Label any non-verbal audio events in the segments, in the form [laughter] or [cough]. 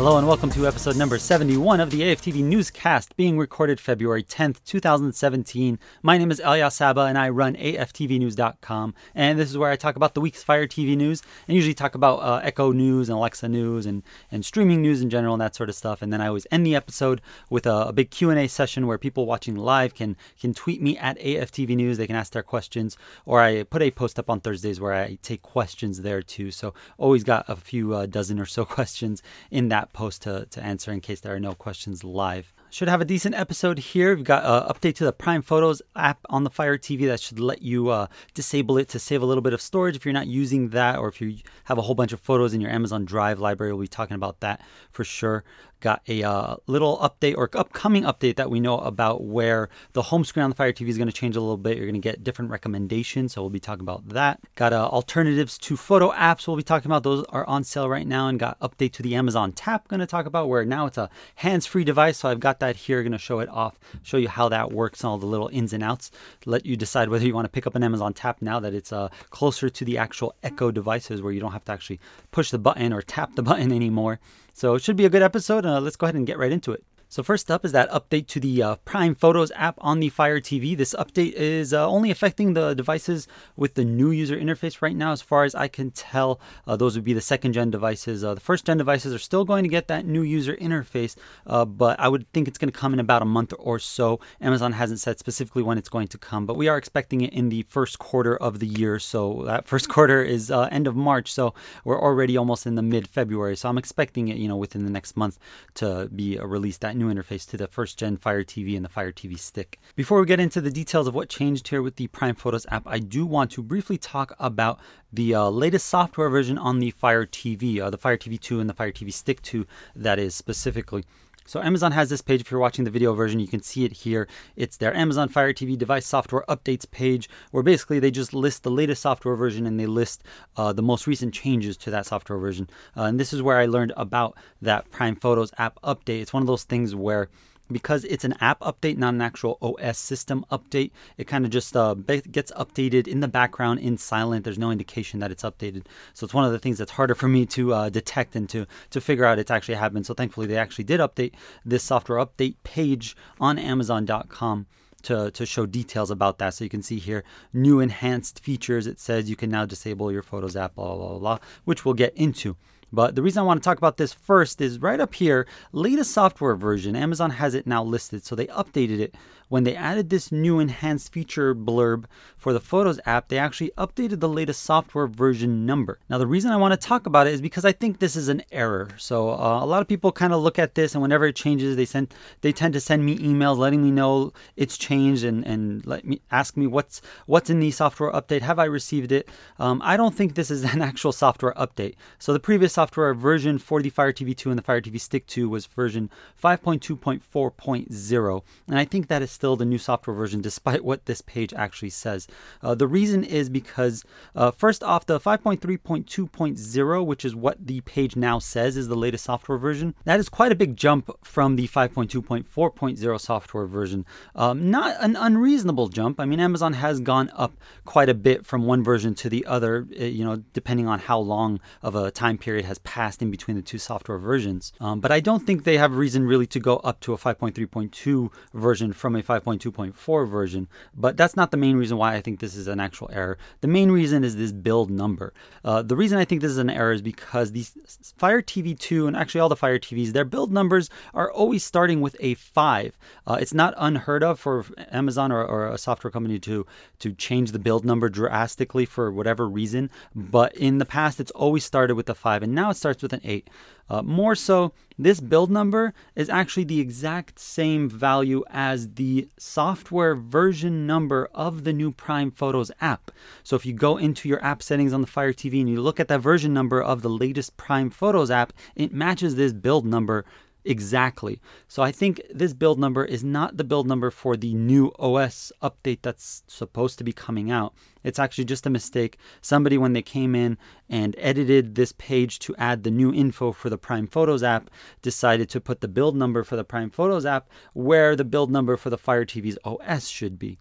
Hello and welcome to episode number 71 of the AFTV newscast being recorded February 10th, 2017. My name is Elias Saba and I run AFTVnews.com. And this is where I talk about the week's Fire TV news and usually talk about uh, Echo News and Alexa News and, and streaming news in general and that sort of stuff. And then I always end the episode with a, a big Q&A session where people watching live can, can tweet me at AFTV News. They can ask their questions or I put a post up on Thursdays where I take questions there too. So always got a few uh, dozen or so [laughs] questions in that post to, to answer in case there are no questions live. Should have a decent episode here. We've got an update to the Prime Photos app on the Fire TV that should let you uh, disable it to save a little bit of storage if you're not using that, or if you have a whole bunch of photos in your Amazon Drive library. We'll be talking about that for sure got a uh, little update or upcoming update that we know about where the home screen on the Fire TV is going to change a little bit. You're going to get different recommendations, so we'll be talking about that. Got uh, alternatives to photo apps. We'll be talking about those are on sale right now, and got update to the Amazon Tap. Going to talk about where now it's a hands-free device. So I've got that here. Going to show it off, show you how that works and all the little ins and outs. Let you decide whether you want to pick up an Amazon Tap now that it's uh, closer to the actual Echo devices, where you don't have to actually push the button or tap the [laughs] button anymore. So it should be a good episode. Uh, let's go ahead and get right into it. So first up is that update to the uh, Prime Photos app on the Fire TV. This update is uh, only affecting the devices with the new user interface right now, as far as I can tell. Uh, those would be the second gen devices. Uh, the first gen devices are still going to get that new user interface, uh, but I would think it's going to come in about a month or so. Amazon hasn't said specifically when it's going to come, but we are expecting it in the first quarter of the year. So that first [laughs] quarter is uh, end of March, so we're already almost in the mid February. So I'm expecting it, you know, within the next month to be released. That new interface to the first gen Fire TV and the Fire TV Stick. Before we get into the details of what changed here with the Prime Photos app, I do want to briefly talk about the uh, latest software version on the Fire TV, uh, the Fire TV 2 and the Fire TV Stick 2, that is specifically. So Amazon has this page. If you're watching the video version, you can see it here. It's their Amazon Fire TV device software updates page, where basically they just list the latest software version and they list uh, the most recent changes to that software version. Uh, and this is where I learned about that Prime Photos app update. It's one of those things where because it's an app update, not an actual OS system update. It kind of just uh, gets updated in the background in silent. There's no indication that it's updated. So it's one of the things that's harder for me to uh, detect and to, to figure out it's actually happened. So thankfully, they actually did update this software update page on Amazon.com. To, to show details about that. So you can see here new enhanced features. It says you can now disable your Photos app, blah, blah, blah, blah, which we'll get into. But the reason I want to talk about this first is right up here, latest software version. Amazon has it now listed, so they updated it when they added this new enhanced feature blurb for the Photos app, they actually updated the latest software version number. Now, the reason I want to talk about it is because I think this is an error. So, uh, a lot of people kind of look at this, and whenever it changes, they send they tend to send me emails letting me know it's changed and and let me ask me what's what's in the software update. Have I received it? Um, I don't think this is [laughs] an actual software update. So, the previous software version for the Fire TV 2 and the Fire TV Stick 2 was version 5.2.4.0, and I think that is still the new software version, despite what this page actually says. Uh, the reason is because, uh, first off, the 5.3.2.0, which is what the page now says is the latest software version, that is quite a big jump from the 5.2.4.0 software version. Um, not an unreasonable jump. I mean, Amazon has gone up quite a bit from one version to the other, eh, you know, depending on how long of a time period has passed in between the two software versions. Um, but I don't think they have reason really to go up to a 5.3.2 version from a 5.2.4 version, but that's not the main reason why I think this is an actual error. The main reason is this build number. Uh, the reason I think this is an error is because these Fire TV 2 and actually all the Fire TVs, their build numbers are always starting with a 5. Uh, it's not unheard of for Amazon or, or a software company to, to change the build number drastically for whatever reason, but in the past it's always started with a 5 and now it starts with an 8. Uh, more so, this build number is actually the exact same value as the software version number of the new Prime Photos app. So if you go into your app settings on the Fire TV and you look at that version number of the latest Prime Photos app, it matches this build number exactly. So I think this build number is not the build number for the new OS update that's supposed to be coming out. It's actually just a mistake. Somebody, when they came in and edited this page to add the new info for the Prime Photos app, decided to put the build number for the Prime Photos app where the build number for the Fire TV's OS should be.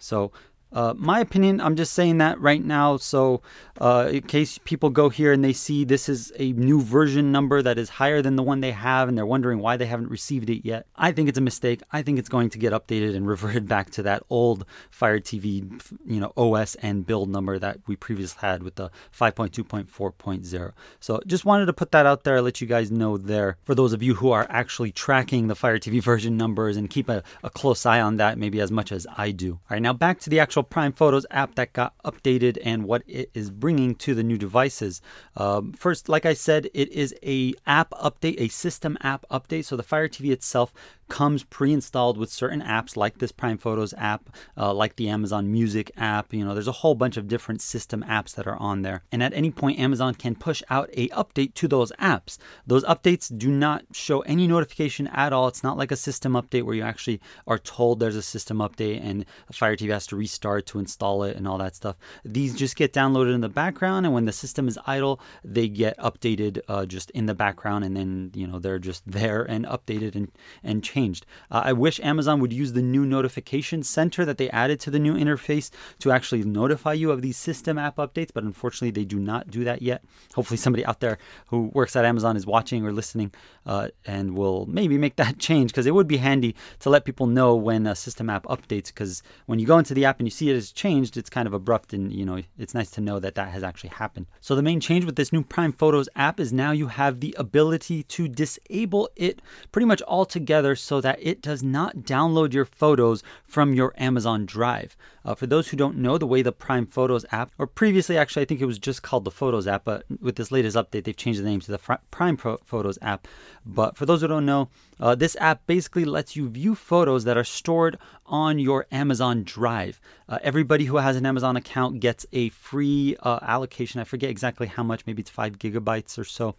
So Uh, my opinion, I'm just saying that right now. So, uh, in case people go here and they see this is a new version number that is higher than the one they have, and they're wondering why they haven't received it yet, I think it's a mistake. I think it's going to get updated and [laughs] reverted back to that old Fire TV, you know, OS and build number that we previously had with the 5.2.4.0. So, just wanted to put that out there, let you guys know there. For those of you who are actually tracking the Fire TV [laughs] version numbers and keep a, a close eye on that, maybe as much as I do. All right, now back to the actual Prime Photos app that got updated and what it is bringing to the new devices. Um, first, like I said, it is a app update, a system app update. So the Fire TV itself comes pre-installed with certain apps like this Prime Photos app, uh, like the Amazon Music app. You know, there's a whole bunch of different system apps that are on there. And at any point, Amazon can push out a update to those apps. Those updates do not show any notification at all. It's not like a system update where you actually are told there's a system update and Fire TV has to restart to install it and all that stuff. These just get downloaded in the background, and when the system is idle, they get updated uh, just in the background, and then you know they're just [laughs] there and updated and and changed changed. Uh, I wish Amazon would use the new notification center that they added to the new interface to actually notify you of these system app updates, but unfortunately, they do not do that yet. Hopefully, somebody out there who works at Amazon is watching or listening uh, and will maybe make that [laughs] change because it would be handy to let people know when a system app updates. Because when you go into the app and you see it has changed, it's kind of abrupt, and you know it's nice to know that that has actually happened. So the main change with this new Prime Photos app is now you have the ability to disable it pretty much altogether so that it does not download your photos from your Amazon Drive. Uh, for those who don't know, the way the Prime Photos app, or previously actually, I think it was just called the Photos app, but with this latest update, they've changed the name to the Prime Photos app. But for those who don't know, uh, this app basically lets you view photos that are stored on your Amazon Drive. Uh, everybody who has an Amazon account gets a free uh, allocation. I forget exactly how much, maybe it's five gigabytes or so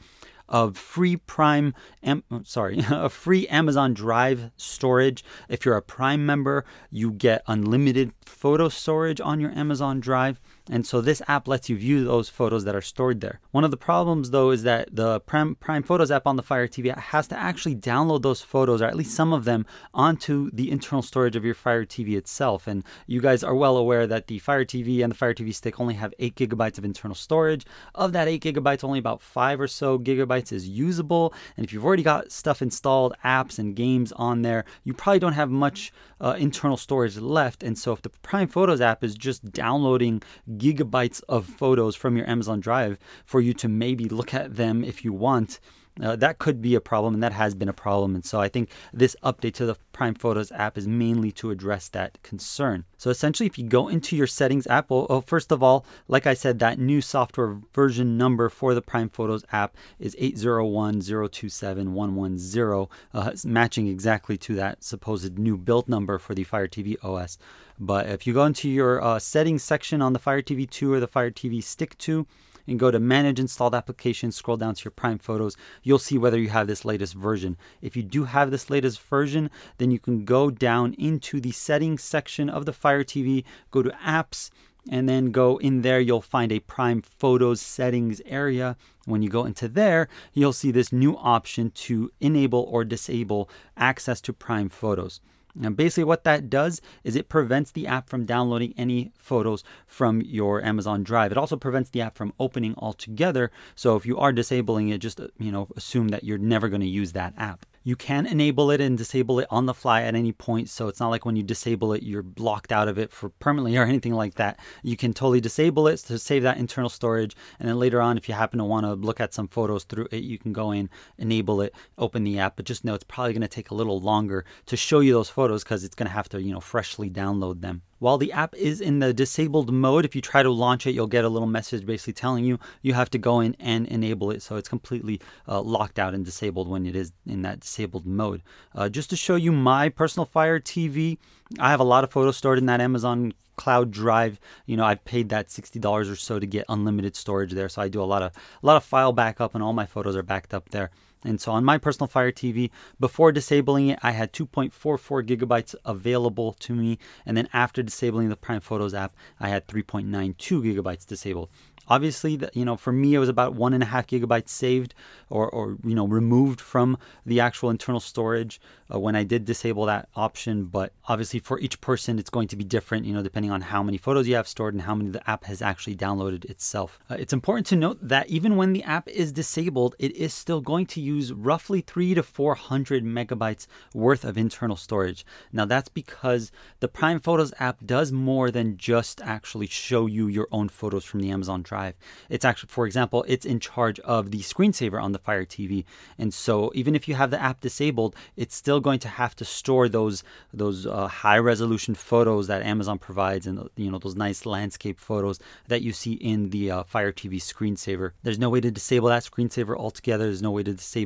of free Prime, am, oh, sorry, [laughs] a free Amazon Drive storage. If you're a Prime member, you get unlimited photo storage on your Amazon Drive. And so this app lets you view those photos that are stored there. One of the problems though is that the Prime, Photos app on the Fire TV has to actually download those photos, or at least some of them, onto the internal storage of your Fire TV itself. And you guys are well aware that the Fire TV and the Fire TV stick only have 8 gigabytes of internal storage. Of that 8 gigabytes, only about 5 or so gigabytes is usable. And if you've already got stuff installed, apps and games on there, you probably don't have much uh, internal storage left. And so if the Prime Photos app is just downloading gigabytes of photos from your Amazon Drive for you to maybe look at them if you want uh, that could be a problem, and that has been a problem. And so I think this update to the Prime Photos app is mainly to address that concern. So essentially, if you go into your settings app, well, well, first of all, like I said, that new software version number for the Prime Photos app is 801027110, uh, matching exactly to that supposed new build number for the Fire TV OS. But if you go into your uh, settings section on the Fire TV 2 or the Fire TV Stick 2, and go to Manage Installed Applications, scroll down to your Prime Photos, you'll see whether you have this latest version. If you do have this latest version, then you can go down into the Settings section of the Fire TV, go to Apps, and then go in there. You'll find a Prime Photos settings area. When you go into there, you'll see this new option to enable or disable access to Prime Photos. And basically, what that does is it prevents the app from downloading any photos from your Amazon Drive. It also prevents the app from opening altogether. So if you are disabling it, just uh, you know assume that you're never going to use that app. You can enable it and disable it on the fly at any point. So it's not like when you disable it, you're blocked out of it for permanently [laughs] or anything like that. You can totally disable it to save that internal storage. And then later on, if you happen to want to look at some photos through it, you can go in, enable it, open the app. But just know it's probably going to take a little longer to show you those photos because it's going to have to, you know, freshly download them. While the app is in the disabled mode, if you try to launch it, you'll get a little message basically telling you you have to go in and enable it. So it's completely uh, locked out and disabled when it is in that disabled mode. Uh, just to show you my personal Fire TV, I have a lot of photos stored in that Amazon cloud drive you know i've paid that $60 or so to get unlimited storage there so i do a lot of a lot of file backup and all my photos are backed up there And so on my personal Fire TV, before disabling it, I had 2.44 gigabytes available to me. And then after disabling the Prime Photos app, I had 3.92 gigabytes disabled. Obviously, you know, for me, it was about one and a half gigabytes saved or, or you know, removed from the actual internal storage uh, when I did disable that option. But obviously, for each person, it's going to be different, you know, depending on how many photos you have stored and how many the app has actually downloaded itself. Uh, it's important to note that even when the app is disabled, it is still going to use roughly three to 400 megabytes worth of internal storage. Now, that's because the Prime Photos app does more than just actually show you your own photos from the Amazon Drive. It's actually, for example, it's in charge of the screensaver on the Fire TV, and so even if you have the app disabled, it's still going to have to store those those uh, high resolution photos that Amazon provides, and you know those nice landscape photos that you see in the uh, Fire TV screensaver. There's no way to disable that screensaver altogether. There's no way to disable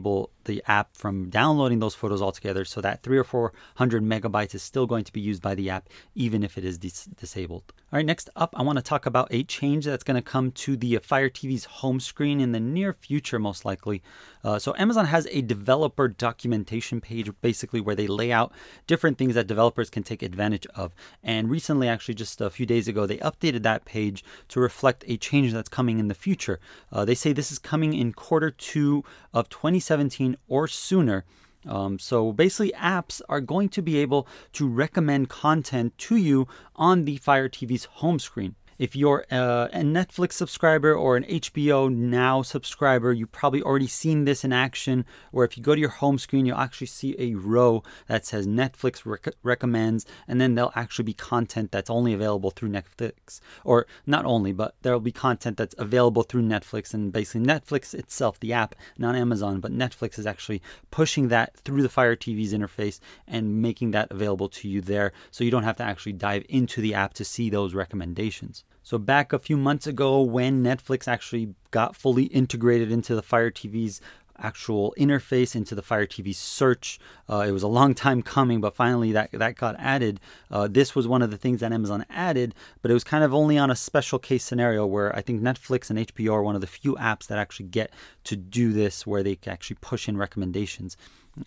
the app from downloading those photos altogether. So that three or four hundred megabytes is still going to be used by the app, even if it is dis- disabled. All right, next up, I want to talk about a change that's going to come to the Fire TV's home screen in the near future, most likely. Uh, so, Amazon has a developer documentation page, basically, where they lay out different things that developers can take advantage of. And recently, actually, just a few days ago, they updated that page to reflect a change that's coming in the future. Uh, they say this is coming in quarter two of 2017 or sooner. Um, so basically, apps are going to be able to recommend content to you on the Fire TV's home screen. If you're a, a, Netflix subscriber or an HBO Now subscriber, you've probably already seen this in action. Where if you go to your home screen, you'll actually see a row that says Netflix rec- recommends, and then there'll actually be content that's only available through Netflix, or not only, but there'll be content that's available through Netflix. And basically, Netflix itself, the app, not Amazon, but Netflix is actually pushing that through the Fire TV's interface and making that available to you there, so you don't have to actually dive into the app to see those recommendations. So, back a few months ago, when Netflix actually got fully integrated into the Fire TV's actual interface into the Fire TV search. Uh, it was a long time coming, but finally that that got added. Uh, this was one of the things that Amazon added, but it was kind of only on a special case scenario where I think Netflix and HBO are one of the few apps that actually get to do this, where they can actually push in recommendations.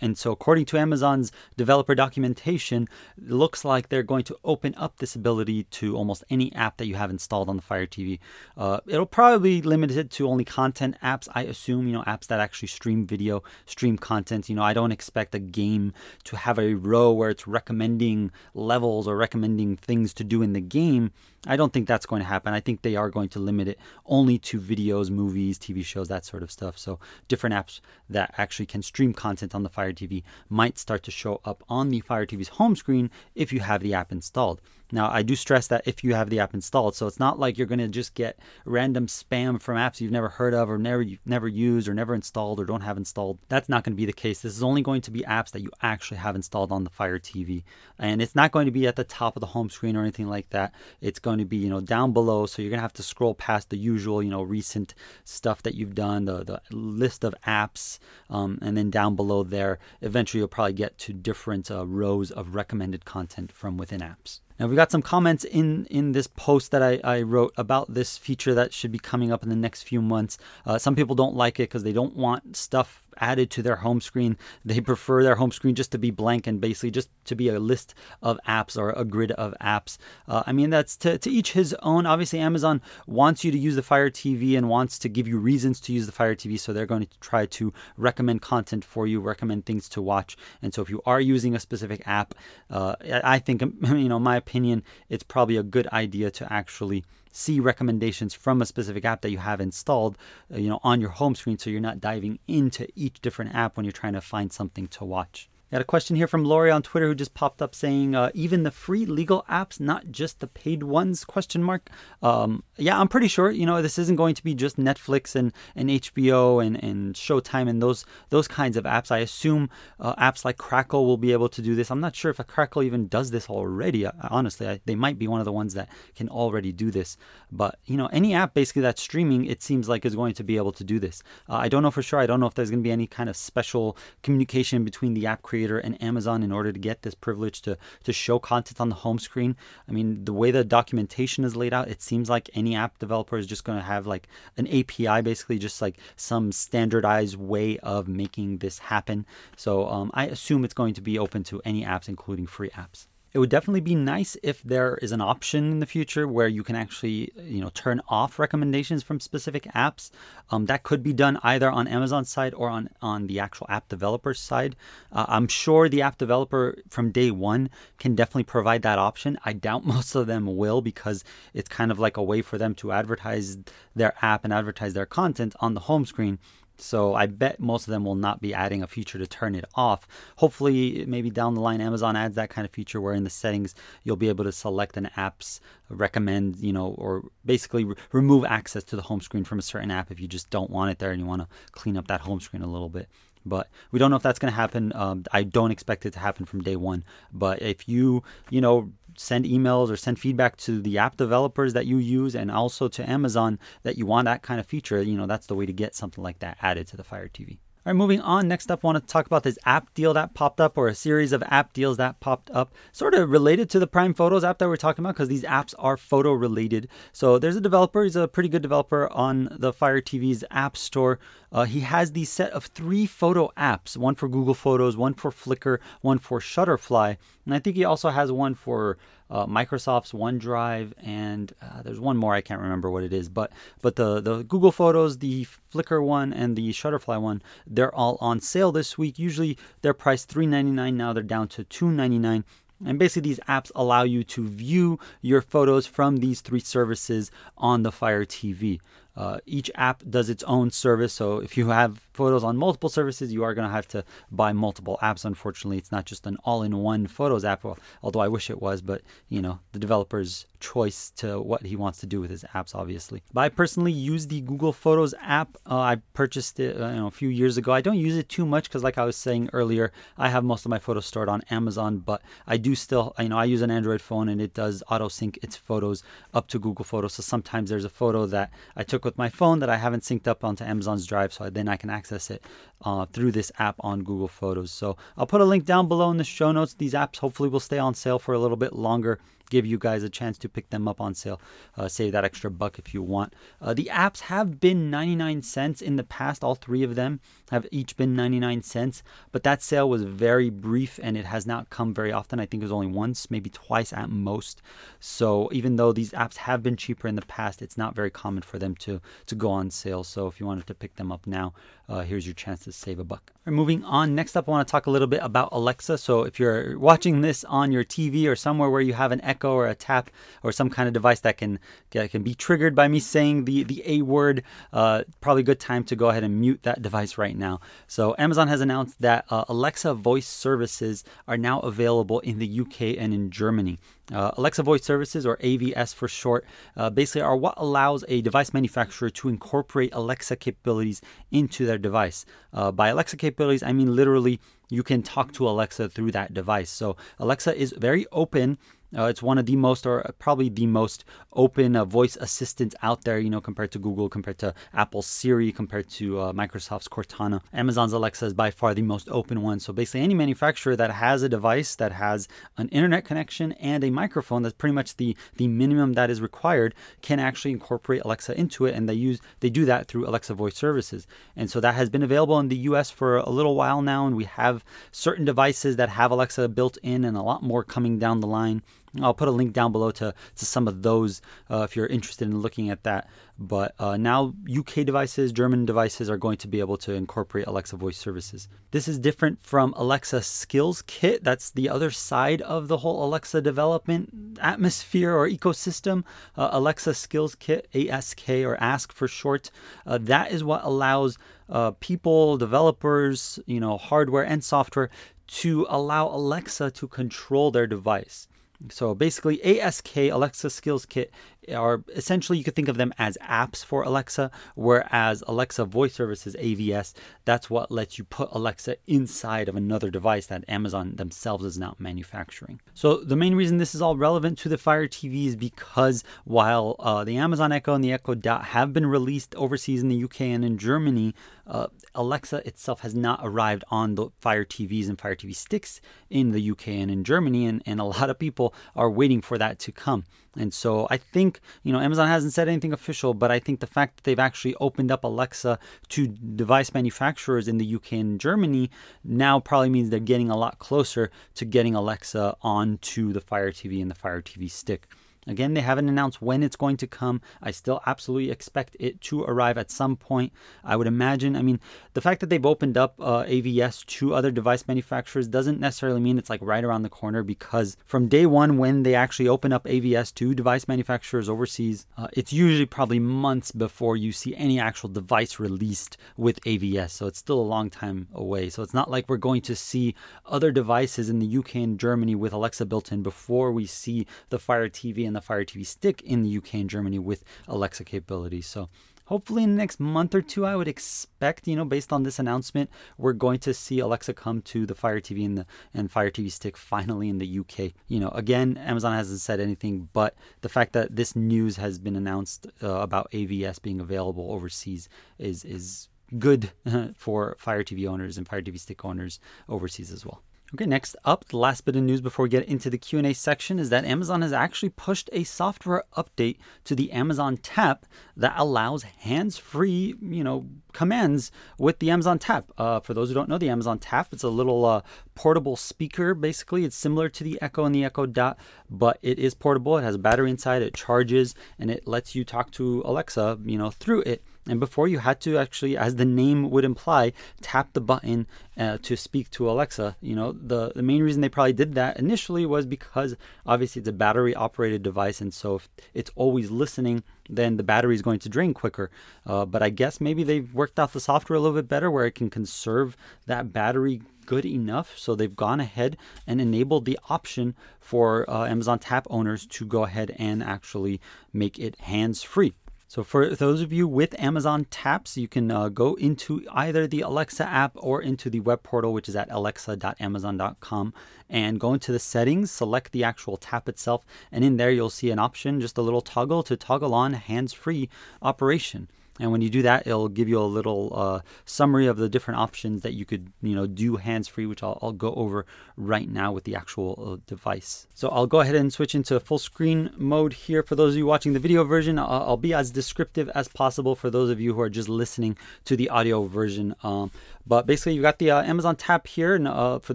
And so, according to Amazon's developer documentation, it looks like they're going to open up this ability to almost any app that you have installed on the Fire TV. Uh, it'll probably be limited to only content apps, I assume, you know, apps that actually stream video, stream content. You know, I don't expect a game to have a row where it's recommending levels or recommending things to do in the game. I don't think that's going to happen. I think they are going to limit it only to videos, movies, TV shows, that sort of stuff. So, different apps that actually can stream content on the Fire TV might start to show up on the Fire TV's home screen if you have the app installed. Now, I do stress that if you have the app installed, so it's not like you're going to just get random spam from apps you've never heard of or never never used or never installed or don't have installed. That's not going to be the case. This is only going to be apps that you actually have installed on the Fire TV, and it's not going to be at the top of the home screen or anything like that. It's going to be you know down below, so you're going to have to scroll past the usual you know recent stuff that you've done, the the list of apps, um, and then down below there, eventually you'll probably get to different uh, rows of recommended content from within apps. Now we got some comments in in this post that I, I wrote about this feature that should be coming up in the next few months. Uh, some people don't like it because they don't want stuff added to their home screen. They prefer their home screen just to be blank and basically just to be a list of apps or a grid of apps. Uh, I mean, that's to, to each his own. Obviously, Amazon wants you to use the Fire TV and wants to give you reasons to use the Fire TV. So they're going to try to recommend content for you, recommend things to watch. And so if you are using a specific app, uh, I think, [laughs] you know, my opinion, it's probably a good idea to actually see recommendations from a specific app that you have installed, uh, you know, on your home screen so you're not diving into each different app when you're trying to find something to watch. Got a question here from Lori on Twitter who just popped up saying, uh, even the free legal apps, not just the paid ones? Question mark. Um, yeah, I'm pretty sure. You know, this isn't going to be just Netflix and, and HBO and, and Showtime and those those kinds of apps. I assume uh, apps like Crackle will be able to do this. I'm not sure if a Crackle even does this already. Uh, honestly, I, they might be one of the ones that can already do this. But you know, any app basically that's streaming, it seems like is going to be able to do this. Uh, I don't know for sure. I don't know if there's going to be any kind of special communication between the app creator creator and Amazon in order to get this privilege to to show content on the home screen. I mean, the way the documentation is laid out, it seems like any app developer is just going to have like an API, basically just like some standardized way of making this happen. So um, I assume it's going to be open to any apps, including free apps it would definitely be nice if there is an option in the future where you can actually you know turn off recommendations from specific apps. Um, that could be done either on amazon's side or on on the actual app developer's side. Uh, i'm sure the app developer from day one can definitely provide that option. I doubt [laughs] most of them will because it's kind of like a way for them to advertise their app and advertise their content on the home screen so I bet most of them will not be adding a feature to turn it off. Hopefully, maybe down the line, Amazon adds that kind of feature where in the settings you'll be able to select an app's recommend, you know, or basically re- remove access to the home screen from a certain app if you just don't want it there and you want to clean up that home screen a little bit but we don't know if that's going to happen. Um, I don't expect it to happen from day one. But if you, you know, send emails or send feedback to the app developers that you use and also to Amazon that you want that kind of feature, you know, that's the way to get something like that added to the Fire TV. All right, moving on. Next up, I want to talk about this app deal that popped up, or a series of app deals that popped up, sort of related to the Prime Photos app that we're talking about, because these apps are photo related. So there's a developer, he's a pretty good developer on the Fire TV's App Store. Uh, he has these set of three photo apps one for Google Photos, one for Flickr, one for Shutterfly. And I think he also has one for uh, Microsoft's OneDrive, and uh, there's one more I can't remember what it is. But but the the Google Photos, the Flickr one, and the Shutterfly one, they're all on sale this week. Usually they're priced $3.99. Now they're down to $2.99. And basically, these apps allow you to view your photos from these three services on the Fire TV. Uh, each app does its own service. So if you have photos on multiple services, you are going to have to buy multiple apps. Unfortunately, it's not just an all-in-one Photos app. Although I wish it was, but you know the developer's choice to what he wants to do with his apps, obviously. But I personally use the Google Photos app. Uh, I purchased it uh, you know, a few years ago. I don't use it too much because, like I was saying earlier, I have most of my photos stored on Amazon. But I do still, you know, I use an Android phone and it does auto sync its photos up to Google Photos. So sometimes there's a photo that I took with my phone that I haven't synced up onto Amazon's Drive, so then I can access it uh, through this app on Google Photos. So I'll put a link down below in the show notes. These apps hopefully will stay on sale for a little bit longer give you guys a chance to pick them up on sale. Uh, save that extra buck if you want. Uh, the apps have been 99 cents in the past. All three of them have each been 99 cents, but that sale was very brief and it has not come very often. I think it was only once, maybe twice at most. So even though these apps have been cheaper in the past, it's not very common for them to to go on sale. So if you wanted to pick them up now, uh, here's your chance to save a buck. Moving on. Next up, I want to talk a little bit about Alexa. So if you're watching this on your TV or somewhere where you have an Echo or a Tap or some kind of device that can can be triggered by me saying the the A word, uh, probably good time to go ahead and mute that device right now. So Amazon has announced that uh, Alexa voice services are now available in the UK and in Germany. Uh, Alexa Voice Services, or AVS for short, uh, basically are what allows a device manufacturer to incorporate Alexa capabilities into their device. Uh, by Alexa capabilities, I mean literally you can talk to Alexa through that device. So Alexa is very open uh, it's one of the most, or probably the most open uh, voice assistants out there, you know, compared to Google, compared to Apple's Siri, compared to uh, Microsoft's Cortana. Amazon's Alexa is by far the most open one. So basically, any manufacturer that has a device that has an internet connection and a microphone, that's pretty much the, the minimum that is required, can actually incorporate Alexa into it. And they use they do that through Alexa voice services. And so that has been available in the US for a little while now. And we have certain devices that have Alexa built in and a lot more coming down the line. I'll put a link down below to, to some of those uh, if you're interested in looking at that. But uh, now UK devices, German devices are going to be able to incorporate Alexa voice services. This is different from Alexa Skills Kit. That's the other side of the whole Alexa development atmosphere or ecosystem. Uh, Alexa Skills Kit, ASK or ASK for short, uh, that is what allows uh, people, developers, you know, hardware and software to allow Alexa to control their device. So basically, ASK, Alexa Skills Kit, are essentially you could think of them as apps for Alexa, whereas Alexa Voice Services, AVS, that's what lets you put Alexa inside of another device that Amazon themselves is now manufacturing. So the main reason this is all relevant to the Fire TV is because while uh, the Amazon Echo and the Echo Dot have been released overseas in the UK and in Germany, uh, Alexa itself has not arrived on the Fire TVs and Fire TV sticks in the UK and in Germany, and, and a [laughs] lot of people are waiting for that to come. And so I think, you know, Amazon hasn't said anything official, but I think the fact that they've actually opened up Alexa to device manufacturers in the UK and Germany now probably means they're getting a lot closer to getting Alexa onto the Fire TV and the Fire TV stick. Again, they haven't announced when it's going to come. I still absolutely expect it to arrive at some point. I would imagine. I mean, the fact that they've opened up uh, AVS to other device manufacturers doesn't necessarily mean it's like right around the corner because from day one, when they actually open up AVS to device manufacturers overseas, uh, it's usually probably months before you see any actual device released with AVS. So it's still a long time away. So it's not like we're going to see other devices in the UK and Germany with Alexa built in before we see the Fire TV and the Fire TV Stick in the UK and Germany with Alexa capabilities. So hopefully in the next month or two, I would expect, you know, based on this announcement, we're going to see Alexa come to the Fire TV and the and Fire TV Stick finally in the UK. You know, again, Amazon hasn't said anything, but the fact that this news has been announced uh, about AVS being available overseas is is good [laughs] for Fire TV owners and Fire TV Stick owners overseas as well. Okay, next up, the last bit of news before we get into the Q&A section is that Amazon has actually pushed a software update to the Amazon Tap that allows hands-free, you know, commands with the Amazon Tap. Uh, for those who don't know, the Amazon Tap, it's a little uh, portable speaker, basically. It's similar to the Echo and the Echo Dot, but it is portable. It has a battery inside, it charges, and it lets you talk to Alexa, you know, through it. And before you had to actually, as the name would imply, tap the button uh, to speak to Alexa. You know, the, the main reason they probably did that initially was because obviously it's a battery operated device. And so if it's always listening, then the battery is going to drain quicker. Uh, but I guess maybe they've worked out the software a little bit better where it can conserve that battery good enough. So they've gone ahead and enabled the option for uh, Amazon Tap owners to go ahead and actually make it hands free. So, for those of you with Amazon Taps, you can uh, go into either the Alexa app or into the web portal, which is at alexa.amazon.com, and go into the settings, select the actual tap itself, and in there you'll see an option, just a little toggle to toggle on hands free operation. And when you do that, it'll give you a little uh, summary of the different options that you could, you know, do hands-free, which I'll, I'll, go over right now with the actual uh, device. So I'll go ahead and switch into full screen mode here. For those of you watching the video version, I'll, I'll be as descriptive as possible for those of you who are just listening to the audio version. Um, but basically, you've got the uh, Amazon Tap here, and uh, for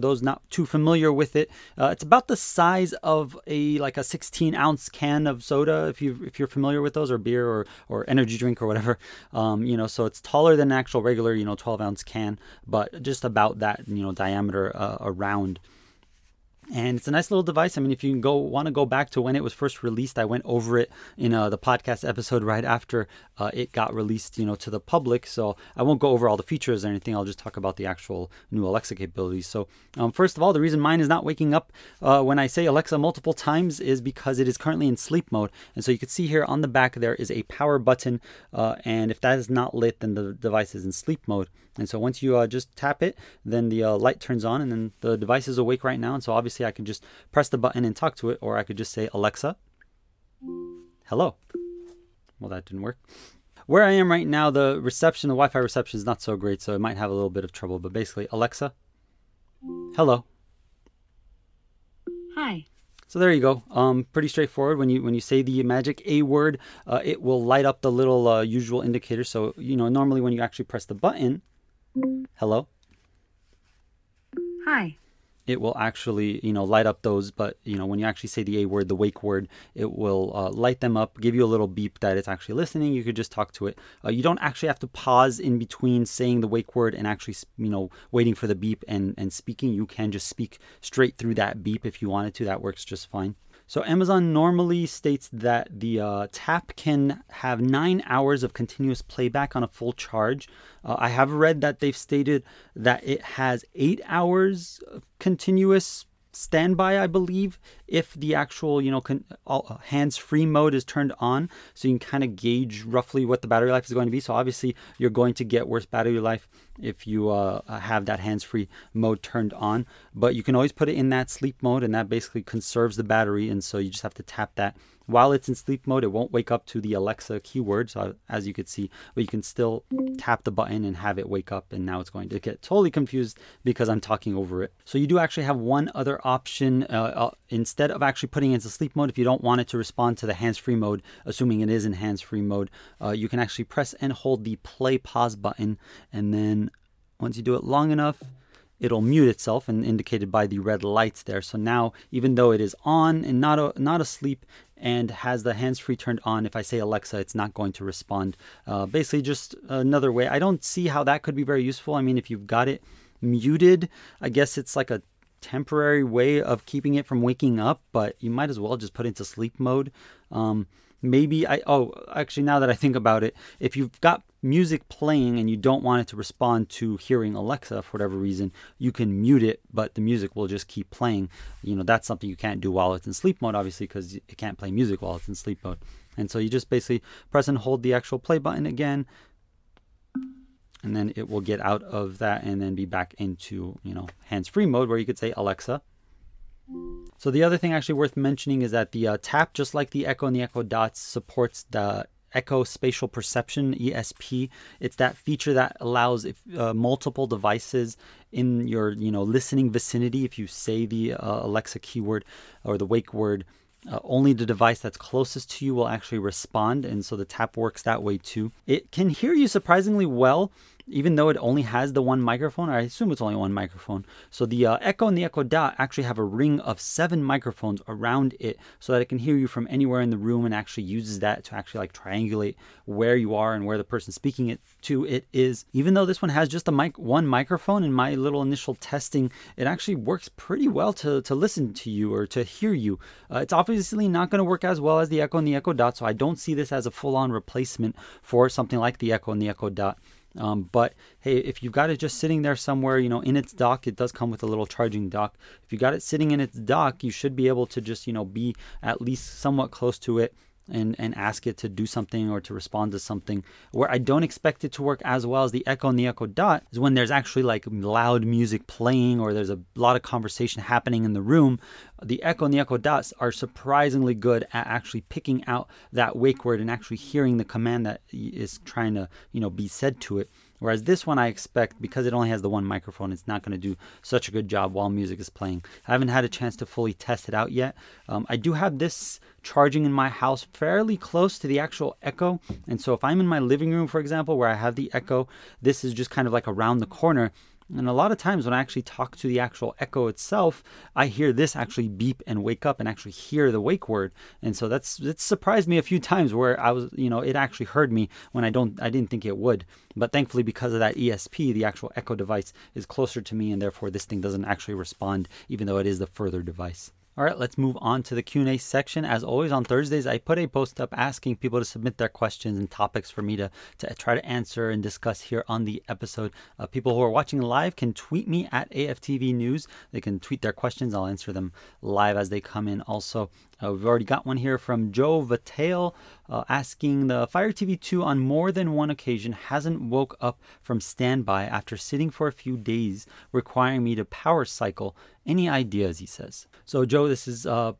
those not too familiar with it, uh, it's about the size of a like a 16 ounce can of soda, if you if you're familiar with those, or beer, or or energy drink, or whatever. [laughs] Um, you know, so it's taller than an actual regular, you know, 12 ounce can, but just about that, you know, diameter uh, around and it's a nice little device. I mean, if you go want to go back to when it was first released, I went over it in uh, the podcast episode right after uh, it got released, you know, to the public. So I won't go over all the features or anything. I'll just talk about the actual new Alexa capabilities. So um, first of all, the reason mine is not waking up uh, when I say Alexa multiple times is because it is currently in sleep mode. And so you can see here on the back there is a power button, uh, and if that is not lit, then the device is in sleep mode. And so once you uh, just tap it, then the uh, light turns on, and then the device is awake right now. And so obviously I can just press the button and talk to it, or I could just say, Alexa, hello. Well, that didn't work. Where I am right now, the reception, the Wi Fi reception is not so great, so it might have a little bit of trouble. But basically, Alexa, hello. Hi. So there you go. Um, pretty straightforward. When you when you say the magic A word, uh, it will light up the little uh, usual indicator. So you know normally when you actually press the button, hello. Hi. It will actually you know light up those but you know when you actually say the a word the wake word it will uh, light them up give you a little beep that it's actually listening. You could just talk to it. Uh, you don't actually have to pause in between saying the wake word and actually you know waiting for the beep and and speaking. You can just speak straight through that beep if you wanted to. That works just fine so Amazon normally states that the uh, tap can have nine hours of continuous playback on a full charge. Uh, I have read that they've stated that it has eight hours of continuous standby, I believe, if the actual, you know, con- hands-free mode is turned on, so you can kind of gauge roughly what the battery life is going to be. So obviously, you're going to get worse battery life if you uh, have that hands-free mode turned on. But you can always put it in that sleep mode, and that basically conserves the battery. And so you just have to tap that while it's in sleep mode, it won't wake up to the Alexa keyword, so as you could see, but you can still tap the button and have it wake up, and now it's going to get totally confused because I'm talking over it. So you do actually have one other option. Uh, uh, instead of actually putting it into sleep mode, if you don't want it to respond to the hands-free mode, assuming it is in hands-free mode, uh, you can actually press and hold the play pause button, and then once you do it long enough, it'll mute itself and indicated by the red lights there. So now, even though it is on and not a, not asleep and has the hands-free turned on, if I say Alexa, it's not going to respond. Uh, basically, just another way. I don't see how that could be very useful. I mean, if you've got it muted, I guess it's like a temporary way of keeping it from waking up, but you might as well just put it into sleep mode. Um, maybe I oh actually now that I think about it, if you've got music playing and you don't want it to respond to hearing Alexa for whatever reason, you can mute it, but the music will just keep playing. You know, that's something you can't do while it's in sleep mode, obviously, because it can't play music while it's in sleep mode. And so you just basically press and hold the actual play button again, and then it will get out of that and then be back into, you know, hands-free mode where you could say Alexa, so the other thing actually worth mentioning is that the uh, tap, just like the Echo and the Echo Dots, supports the Echo Spatial Perception ESP. It's that feature that allows if uh, multiple devices in your you know listening vicinity, if you say the uh, Alexa keyword or the wake word. Uh, only the device that's closest to you will actually respond, and so the tap works that way too. It can hear you surprisingly well, even though it only has the one microphone, I assume it's only one microphone. So the uh, Echo and the Echo Dot actually have a ring of seven microphones around it so that it can hear you from anywhere in the room and actually uses that to actually like triangulate where you are and where the person speaking it to it is. Even though this one has just a mic, one microphone in my little initial testing, it actually works pretty well to, to listen to you or to hear you. Uh, it's obviously not going to work as well as the Echo and the Echo Dot, so I don't see this as a full on replacement for something like the Echo and the Echo Dot. Um, but hey, if you've got it just sitting there somewhere, you know, in its dock, it does come with a little charging dock. If you got it sitting in its dock, you should be able to just, you know, be at least somewhat close to it and, and ask it to do something or to respond to something. Where I don't expect it to work as well as the Echo and the Echo Dot is when there's actually like loud music playing or there's a lot of conversation happening in the room. The Echo and the Echo Dots are surprisingly good at actually picking out that wake word and actually hearing the command that is trying to, you know, be said to it. Whereas this one, I expect because it only has the one microphone, it's not going to do such a good job while music is playing. I haven't had a chance to fully test it out yet. Um, I do have this charging in my house fairly close to the actual Echo. And so if I'm in my living room, for example, where I have the Echo, this is just kind of like around the corner. And a lot of times when I actually talk to the actual echo itself, I hear this actually beep and wake up and actually hear the wake word. And so that's it surprised me a few times where I was, you know, it actually heard me when I don't I didn't think it would. But thankfully because of that ESP, the actual echo device is closer to me and therefore this thing doesn't actually respond even though it is the further device. All right, let's move on to the Q&A section. As always on Thursdays, I put a post up asking people to submit their questions and topics for me to, to try to answer and discuss here on the episode. Uh, people who are watching live can tweet me at AFTV News. They can tweet their questions. I'll answer them live as they come in also. Uh, we've already got one here from Joe Vatale uh, asking the Fire TV 2 on more than one occasion hasn't woke up from standby after sitting for a few days, requiring me to power cycle. Any ideas? He says. So, Joe, this is uh,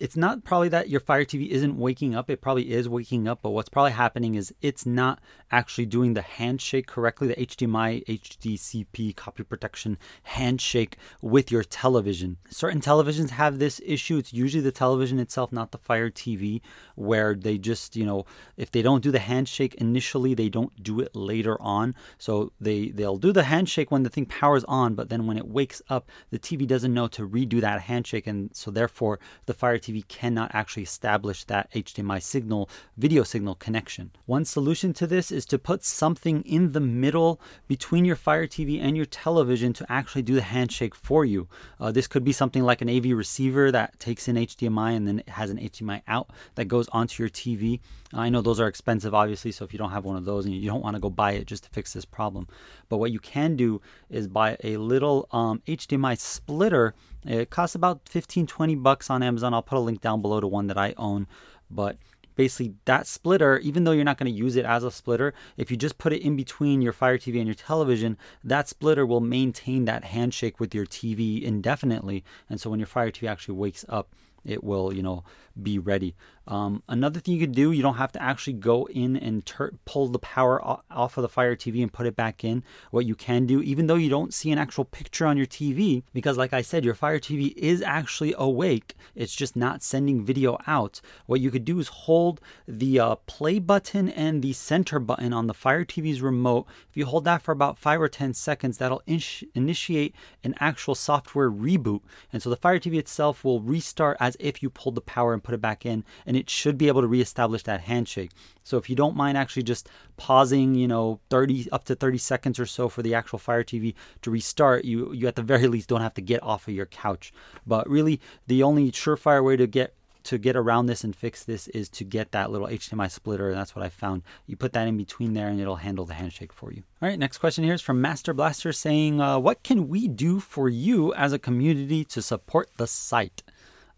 it's not probably that your Fire TV isn't waking up. It probably is waking up, but what's probably happening is it's not actually doing the handshake correctly, the HDMI, HDCP copy protection handshake with your television. Certain televisions have this issue. It's usually the television itself, not the Fire TV, where they just, you know, if they don't do the handshake initially, they don't do it later on. So they they'll do the handshake when the thing powers on, but then when it wakes up, the TV doesn't know to redo that handshake, and so therefore the Fire TV cannot actually establish that HDMI signal video signal connection. One solution to this is to put something in the middle between your Fire TV and your television to actually do the handshake for you. Uh, this could be something like an AV receiver that takes in HDMI and then it has an HDMI out that goes onto your TV. I know those are expensive, obviously, so if you don't have one of those and you don't want to go buy it just to fix this problem. But what you can do is buy a little um, HDMI splitter It costs about 15, 20 bucks on Amazon. I'll put a link down below to one that I own. But basically that splitter, even though you're not going to use it as a splitter, if you just put it in between your Fire TV and your television, that splitter will maintain that handshake with your TV indefinitely. And so when your Fire TV actually wakes up, it will, you know, be ready. Um, another thing you could do, you don't have to actually go in and ter- pull the power off of the Fire TV and put it back in. What you can do, even though you don't see an actual picture on your TV, because like I said, your Fire TV is actually awake, it's just not sending video out. What you could do is hold the uh, play button and the center button on the Fire TV's remote. If you hold that for about five or 10 seconds, that'll in- initiate an actual software reboot. And so the Fire TV itself will restart as if you pulled the power and put it back in, and it should be able to reestablish that handshake. So if you don't mind actually just pausing, you know, 30 up to 30 seconds or so for the actual Fire TV to restart, you you at the very least don't have to get off of your couch. But really, the only surefire way to get to get around this and fix this is to get that little HDMI splitter. And that's what I found. You put that in between there and it'll handle the handshake for you. All right, next question here is from Master Blaster saying, uh, What can we do for you as a community to support the site?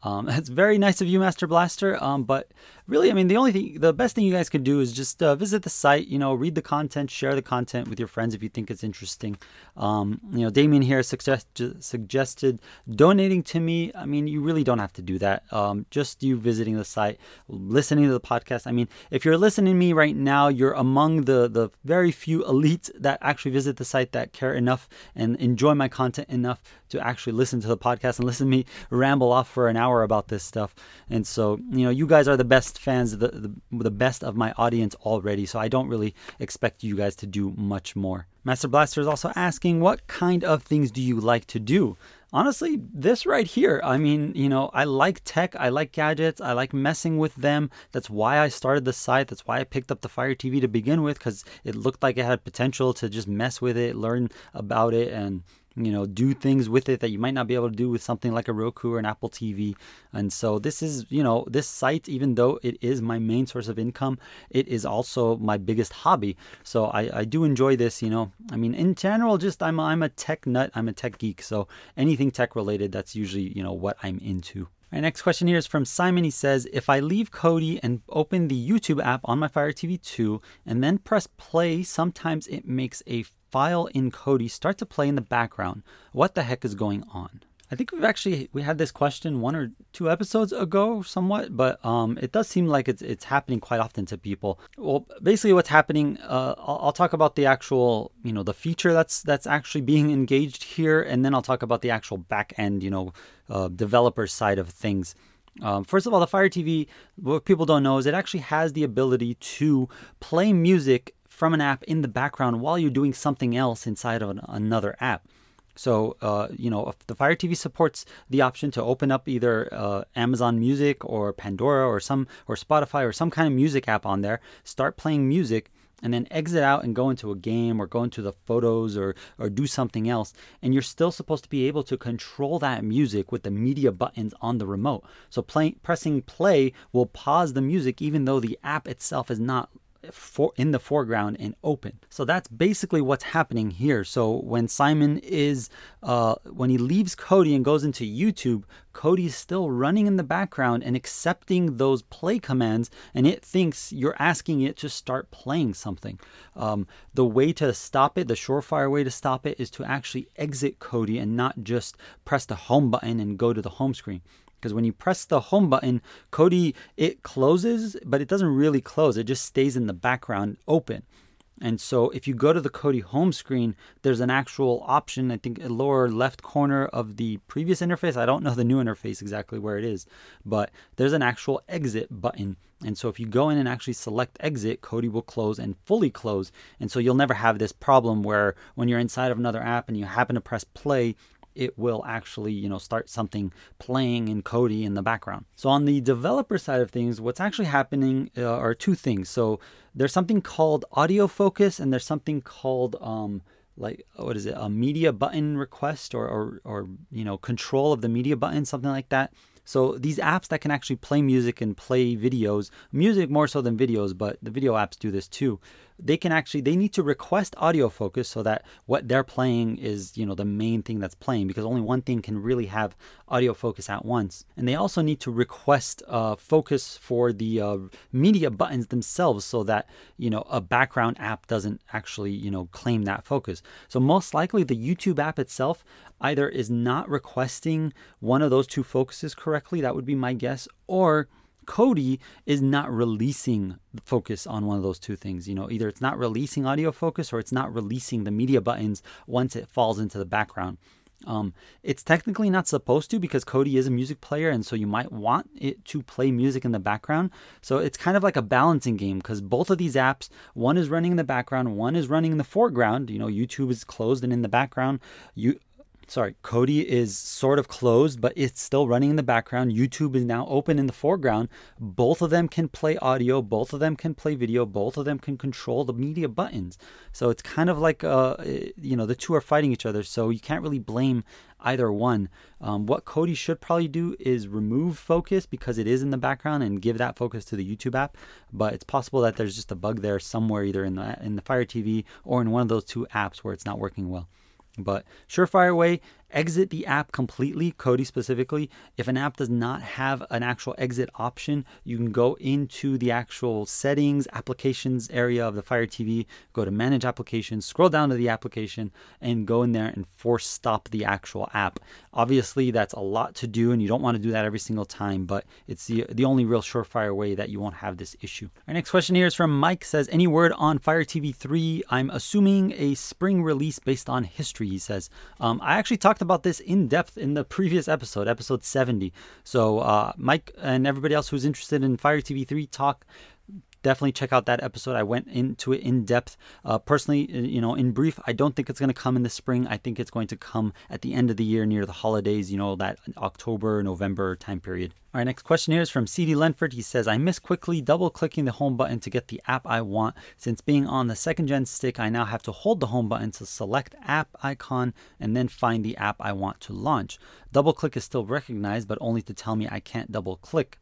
Um, [laughs] it's very nice of you, Master Blaster. Um, but really, I mean, the only thing, the best thing you guys can do is just uh, visit the site, you know, read the content, share the content with your friends if you think it's interesting. Um, you know, Damien here suggest, suggested donating to me. I mean, you really don't have to do that. Um, just you visiting the site, listening to the podcast. I mean, if you're listening to me right now, you're among the, the very few elites that actually visit the site that care enough and enjoy my content enough to actually listen to the podcast and listen to me ramble off for an hour about this stuff. And so, you know, you guys are the best fans, the, the, the best of my audience already. So I don't really expect you guys to do much more. Master Blaster is also asking, what kind of things do you like to do? honestly, this right here, I mean, you know, I like tech, I like gadgets, I like messing with them. That's why I started the site. That's why I picked up the Fire TV to begin with, because it looked like it had potential to just mess with it, learn about it, and you know do things with it that you might not be able to do with something like a Roku or an Apple TV and so this is you know this site even though it is my main source of income it is also my biggest hobby. So I, I do enjoy this you know. I mean in general just I'm I'm a tech nut. I'm a tech geek. So anything tech related that's usually you know what I'm into. My next question here is from Simon. He says, If I leave Kodi and open the YouTube app on my Fire TV 2 and then press play, sometimes it makes a file in Kodi start to play in the background. What the heck is going on? I think we've actually we had this question one or two episodes ago, somewhat, but um, it does seem like it's it's happening quite often to people. Well, basically, what's happening, uh, I'll, I'll, talk about the actual, you know, the feature that's that's actually being engaged here, and then I'll talk about the actual back end, you know, uh, developer side of things. Um, first of all, the Fire TV, what people don't know is it actually has the ability to play music from an app in the background while you're doing something else inside of an, another app. So, uh, you know, the Fire TV supports the option to open up either uh, Amazon Music or Pandora or some or Spotify or some kind of music app on there, start playing music, and then exit out and go into a game or go into the photos or or do something else. And you're still supposed to be able to control that music with the media buttons on the remote. So, play, pressing play will pause the music even though the app itself is not for, in the foreground and open. So that's basically what's happening here. So when Simon is, uh, when he leaves Kodi and goes into YouTube, Kodi's still running in the background and accepting those play commands, and it thinks you're asking it to start playing something. Um, the way to stop it, the surefire way to stop it, is to actually exit Kodi and not just press the home button and go to the home screen because when you press the home button, Kodi it closes, but it doesn't really close. It just stays in the background open. And so if you go to the Kodi home screen, there's an actual option, I think lower left corner of the previous interface. I don't know the new interface exactly where it is, but there's an actual exit button. And so if you go in and actually select exit, Kodi will close and fully close. And so you'll never have this problem where when you're inside of another app and you happen to press play, it will actually, you know, start something playing in Kodi in the background. So on the developer side of things, what's actually happening uh, are two things. So there's something called audio focus and there's something called um, like what is it a media button request or, or or you know control of the media button something like that so these apps that can actually play music and play videos music more so than videos but the video apps do this too they can actually they need to request audio focus so that what they're playing is you know the main thing that's playing because only one thing can really have audio focus at once. And they also need to request uh, focus for the uh, media buttons themselves so that you know a background app doesn't actually you know claim that focus. So most likely the YouTube app itself either is not requesting one of those two focuses correctly. That would be my guess, or Kodi is not releasing focus on one of those two things. You know, either it's not releasing audio focus or it's not releasing the media buttons once it falls into the background. Um, it's technically not supposed to because Kodi is a music player, and so you might want it to play music in the background. So it's kind of like a balancing game because both of these apps, one is running in the background, one is running in the foreground. You know, YouTube is closed and in the background. You sorry, Kodi is sort of closed, but it's still running in the background. YouTube is now open in the foreground. Both of them can play audio, both of them can play video, both of them can control the media buttons. So it's kind of like, uh, you know, the two are fighting each other. So you can't really blame either one. Um, what Kodi should probably do is remove focus because it is in the background and give that focus to the YouTube app. But it's possible that there's just a bug there somewhere, either in the in the Fire TV or in one of those two apps where it's not working well. But surefire way exit the app completely, Kodi specifically. If an app does not have an actual exit option, you can go into the actual settings, applications area of the Fire TV, go to manage applications, scroll down to the application, and go in there and force stop the actual app. Obviously, that's a lot to do, and you don't want to do that every single time, but it's the, the only real surefire way that you won't have this issue. Our next question here is from Mike says, Any word on Fire TV 3? I'm assuming a spring release based on history, he says. Um, I actually talked talked about this in depth in the previous episode, episode 70. So, uh, Mike and everybody else who's interested in Fire TV 3 talk, definitely check out that episode. I went into it in depth. Uh, personally, uh, you know, in brief, I don't think it's going to come in the spring. I think it's going to come at the end of the year near the holidays, you know, that October, November time period. All right, next question here is from CD Lenford. He says, I miss quickly double clicking the home button to get the app I want. Since being on the second gen stick, I now have to hold the home button to select app icon and then find the app I want to launch. Double click is still recognized, but only to tell me I can't double click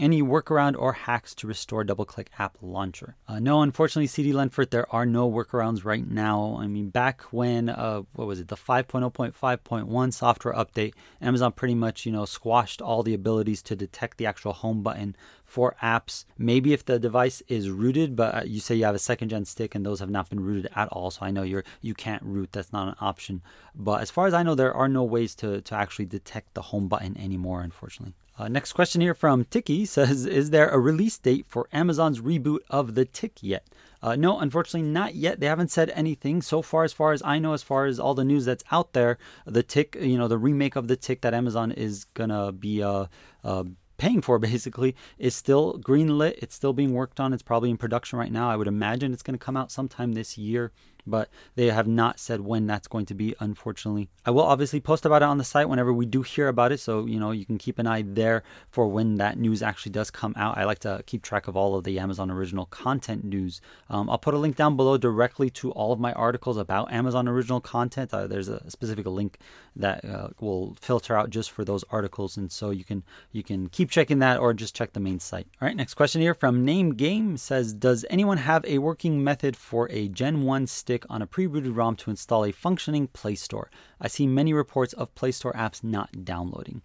any workaround or hacks to restore DoubleClick app launcher. Uh, no, unfortunately, CD Lenford, there are no workarounds right now. I mean, back when, uh, what was it, the 5.0.5.1 software update, Amazon pretty much, you know, squashed all the abilities to detect the actual home button for apps. Maybe if the device is rooted, but uh, you say you have a second gen stick and those have not been rooted at all. So I know you're you can't root. That's not an option. But as far as I know, there are no ways to to actually detect the home button anymore, unfortunately. Uh, next question here from Tiki [laughs] says Is there a release date for Amazon's reboot of the Tick yet? Uh, no, unfortunately, not yet. They haven't said anything so far, as far as I know, as far as all the news that's out there. The Tick, you know, the remake of the Tick that Amazon is gonna be uh, uh paying for [laughs] basically is still greenlit. It's still being worked on. It's probably in production right now. I would imagine it's going to come out sometime this year but they have not said when that's going to be, unfortunately. I will obviously post about it on the site whenever we do hear about it, so you know you can keep an eye there for when that news actually does come out. I like to keep track of all of the Amazon original content news. Um, I'll put a link down below directly to all of my articles about Amazon original content. Uh, there's a specific link that uh, will filter out just for those articles, and so you can you can keep checking that or just check the main site. All right, next question here from Name Game says, does anyone have a working method for a Gen 1 stick stick on a pre-rooted ROM to install a functioning Play Store. I see many reports of Play Store apps not downloading.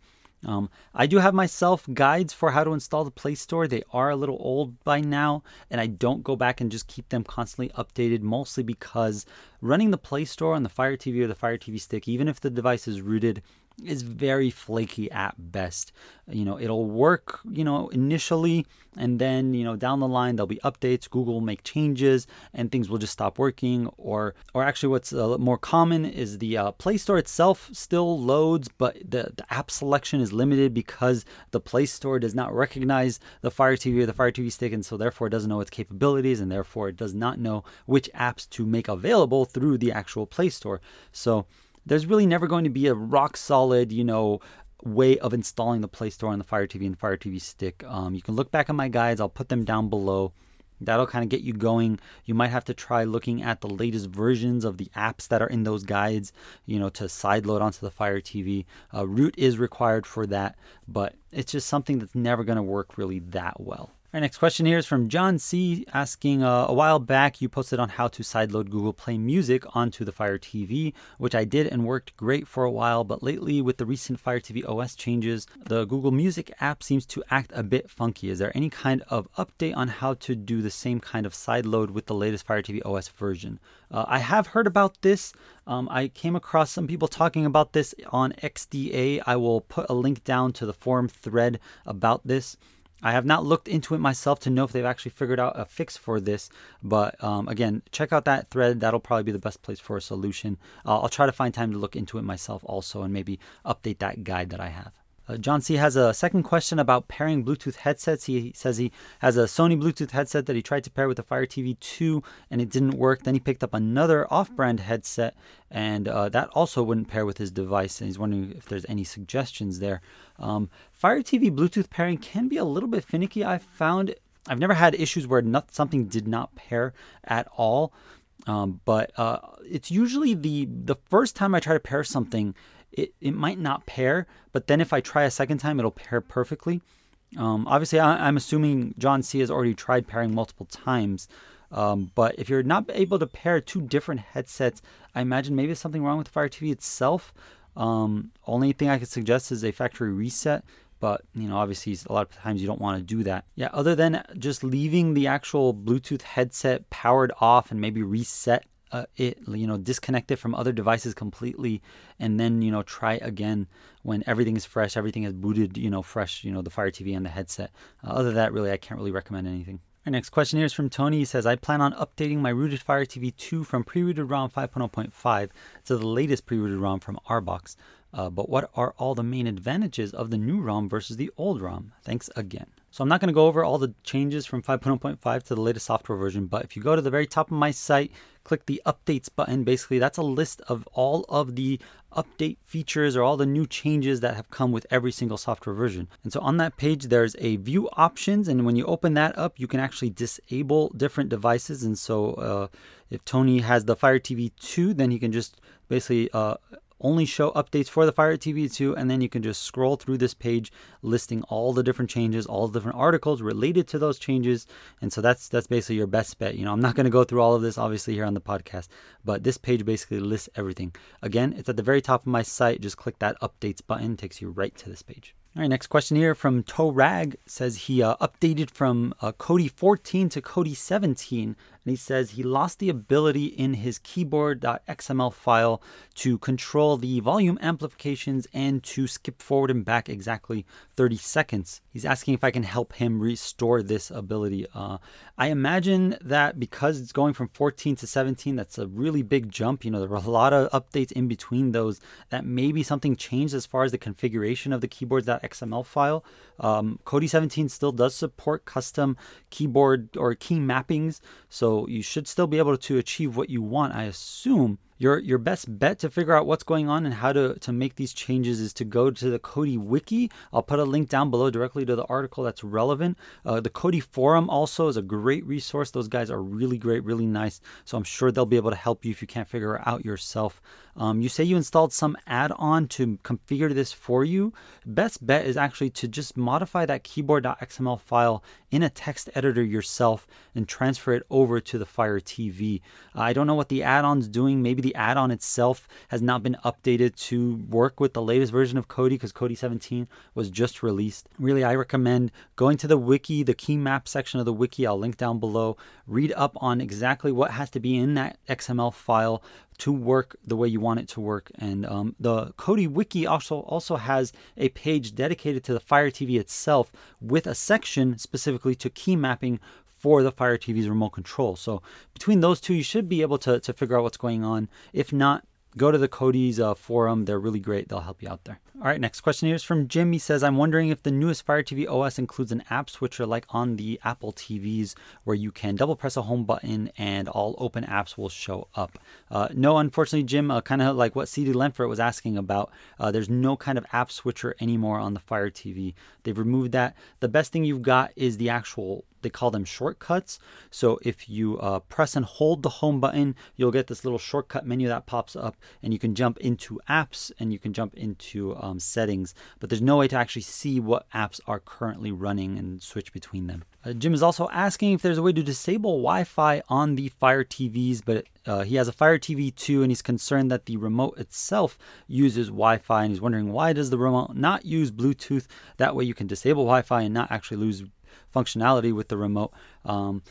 Um, I do have myself guides for how to install the Play Store. They are a little old by now, and I don't go back and just keep them constantly updated, mostly because running the Play Store on the Fire TV or the Fire TV stick, even if the device is rooted, is very flaky at best. You know, it'll work, you know, initially, and then, you know, down the line there'll be updates, Google will make changes, and things will just stop working. Or, or actually, what's uh, more common is the uh, Play Store itself still loads, but the, the app selection is limited because the Play Store does not recognize the Fire TV or the Fire TV stick, and so therefore it doesn't know its capabilities, and therefore it does not know which apps to make available through the actual Play Store. So, there's really never going to be a rock solid, you know, way of installing the Play Store on the Fire TV and Fire TV stick. Um, you can look back at my guides, I'll put them down below. That'll kind of get you going. You might have to try looking at the latest versions of the apps that are in those guides, you know, to sideload onto the Fire TV. Uh, root is required for that, but it's just something that's never going to work really that well. Our next question here is from John C. asking uh, A while back, you posted on how to sideload Google Play Music onto the Fire TV, which I did and worked great for a while. But lately, with the recent Fire TV OS changes, the Google Music app seems to act a bit funky. Is there any kind of update on how to do the same kind of sideload with the latest Fire TV OS version? Uh, I have heard about this. Um, I came across some people talking about this on XDA. I will put a link down to the forum thread about this. I have not looked into it myself to know if they've actually figured out a fix for this. But um, again, check out that thread. That'll probably be the best place for a solution. Uh, I'll try to find time to look into it myself also and maybe update that guide that I have. Uh, John C has a second question about pairing Bluetooth headsets. He says he has a Sony Bluetooth headset that he tried to pair with the Fire TV 2 and it didn't work. Then he picked up another off brand headset and uh, that also wouldn't pair with his device. And he's wondering if there's any suggestions there. Um, Fire TV Bluetooth pairing can be a little bit finicky. I found I've never had issues where not, something did not pair at all. Um, but uh, it's usually the the first time I try to pair something it, it might not pair, but then if I try a second time, it'll pair perfectly. Um, obviously, I, am assuming John C has already tried pairing multiple times. Um, but if you're not able to pair two different headsets, I imagine maybe something wrong with Fire TV itself. Um, only thing I could suggest is a factory reset. But you know, obviously, a lot of times you don't want to do that. Yeah, other than just leaving the actual Bluetooth headset powered off and maybe reset uh, it you know disconnect it from other devices completely and then you know try again when everything is fresh everything is booted you know fresh you know the fire tv and the headset uh, other than that really i can't really recommend anything our next question here is from Tony. He says, I plan on updating my rooted Fire TV 2 from pre rooted ROM 5.0.5 to the latest pre rooted ROM from RBox. Uh, but what are all the main advantages of the new ROM versus the old ROM? Thanks again. So I'm not going to go over all the changes from 5.0.5 to the latest software version, but if you go to the very top of my site, click the updates button, basically that's a list of all of the update features or all the new changes that have come with every single software version. And so on that page, there's a view options. And when you open that up, you can actually disable different devices. And so uh, if Tony has the Fire TV 2, then he can just basically uh, only show updates for the Fire TV 2, and then you can just scroll through this page listing all the different changes, all the different articles related to those changes. And so that's that's basically your best bet. You know, I'm not going to go through all of this obviously here on the podcast, but this page basically lists everything. Again, it's at the very top of my site. Just click that updates button, takes you right to this page. All right, next question here from Toe Rag says he uh, updated from uh, Kodi 14 to Kodi 17 and he says he lost the ability in his keyboard.xml file to control the volume amplifications and to skip forward and back exactly 30 seconds. He's asking if I can help him restore this ability. Uh, I imagine that because it's going from 14 to 17, that's a really big jump. You know, there were a lot of updates in between those that maybe something changed as far as the configuration of the keyboards.xml file. Um, Kodi 17 still does support custom keyboard or key mappings, so you should still be able to achieve what you want, I assume your your best bet to figure out what's going on and how to, to make these changes is to go to the Kodi wiki. I'll put a link down below directly to the article that's relevant. Uh, the Kodi forum also is a great resource. Those guys are really great, really nice. So I'm sure they'll be able to help you if you can't figure it out yourself. Um, you say you installed some add-on to configure this for you. Best bet is actually to just modify that keyboard.xml file in a text editor yourself and transfer it over to the Fire TV. Uh, I don't know what the add-on's doing. Maybe the the add on itself has not been updated to work with the latest version of Kodi because Kodi 17 was just released. Really, I recommend going to the wiki, the key map section of the wiki. I'll link down below. Read up on exactly what has to be in that XML file to work the way you want it to work. And um, the Kodi Wiki also also has a page dedicated to the Fire TV itself with a section specifically to key mapping for the Fire TV's remote control. So between those two, you should be able to, to figure out what's going on. If not, go to the Kodi's uh, forum. They're really great. They'll help you out there. All right, next question here is from Jim. He says, I'm wondering if the newest Fire TV OS includes an app switcher like on the Apple TVs where you can double press a home button and all open apps will show up. Uh, no, unfortunately, Jim, uh, kind of like what CD Lenfert was asking about, uh, there's no kind of app switcher anymore on the Fire TV. They've removed that. The best thing you've got is the actual they call them shortcuts. So if you uh, press and hold the home button, you'll get this little shortcut menu that pops up, and you can jump into apps and you can jump into um, settings. But there's no way to actually see what apps are currently running and switch between them. Uh, Jim is also asking if there's a way to disable Wi Fi on the Fire TVs, but uh, he has a Fire TV 2 and he's concerned that the remote itself uses Wi Fi and he's wondering why does the remote not use Bluetooth? That way you can disable Wi Fi and not actually lose functionality with the remote. Um,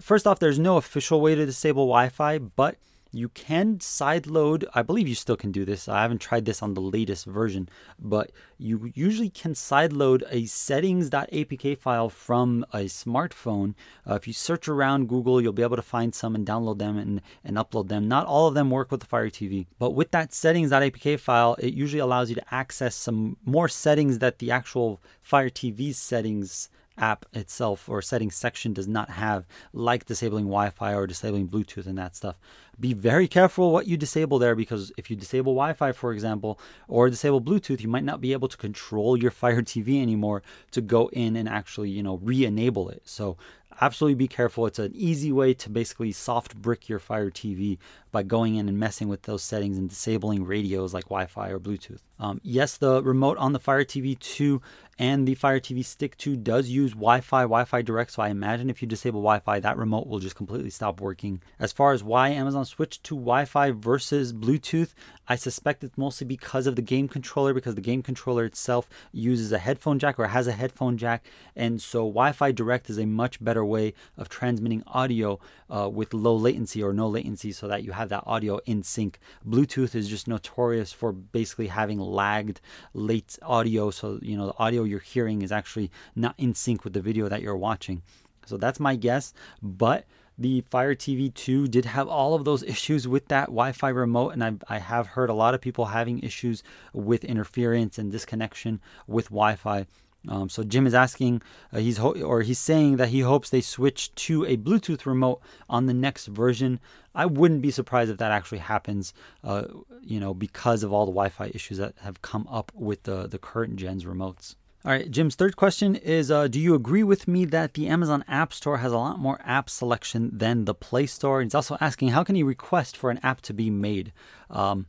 first off, there's no official way to disable Wi Fi, but you can sideload. I believe you still can do this. I haven't tried this on the latest version, but you usually can sideload a settings.apk file from a smartphone. Uh, if you search around Google, you'll be able to find some and download them and, and upload them. Not all of them work with the Fire TV, but with that settings.apk file, it usually allows you to access some more settings that the actual Fire TV settings app itself or settings section does not have, like disabling Wi Fi or disabling Bluetooth and that stuff. Be very careful what you disable there because if you disable Wi Fi, for example, or disable Bluetooth, you might not be able to control your Fire TV anymore to go in and actually, you know, re enable it. So absolutely be careful. It's an easy way to basically soft brick your Fire TV by going in and messing with those settings and disabling radios like Wi Fi or Bluetooth. Um, yes, the remote on the Fire TV 2 and the Fire TV Stick 2 does use Wi Fi, Wi Fi Direct. So I imagine if you disable Wi Fi, that remote will just completely stop working. As far as why Amazon switched to Wi Fi versus Bluetooth, I suspect it's mostly because of the game controller, because the game controller itself uses a headphone jack or has a headphone jack. And so Wi Fi Direct is a much better way of transmitting audio uh, with low latency or no latency so that you have that audio in sync. Bluetooth is just notorious for basically having lagged late audio. So, you know, the audio you're hearing is actually not in sync with the video that you're watching. So that's my guess. But the Fire TV 2 did have all of those issues with that Wi Fi remote, and I've, I have heard a lot of people having issues with interference and disconnection with Wi Fi. Um, so Jim is asking, uh, he's ho- or he's saying that he hopes they switch to a Bluetooth remote on the next version. I wouldn't be surprised if that actually happens, uh, you know, because of all the Wi-Fi issues that have come up with the the current gens remotes. All right, Jim's third question is uh, Do you agree with me that the Amazon App Store has a lot more app selection than the Play Store? And He's also asking, How can he request for an app to be made? Um,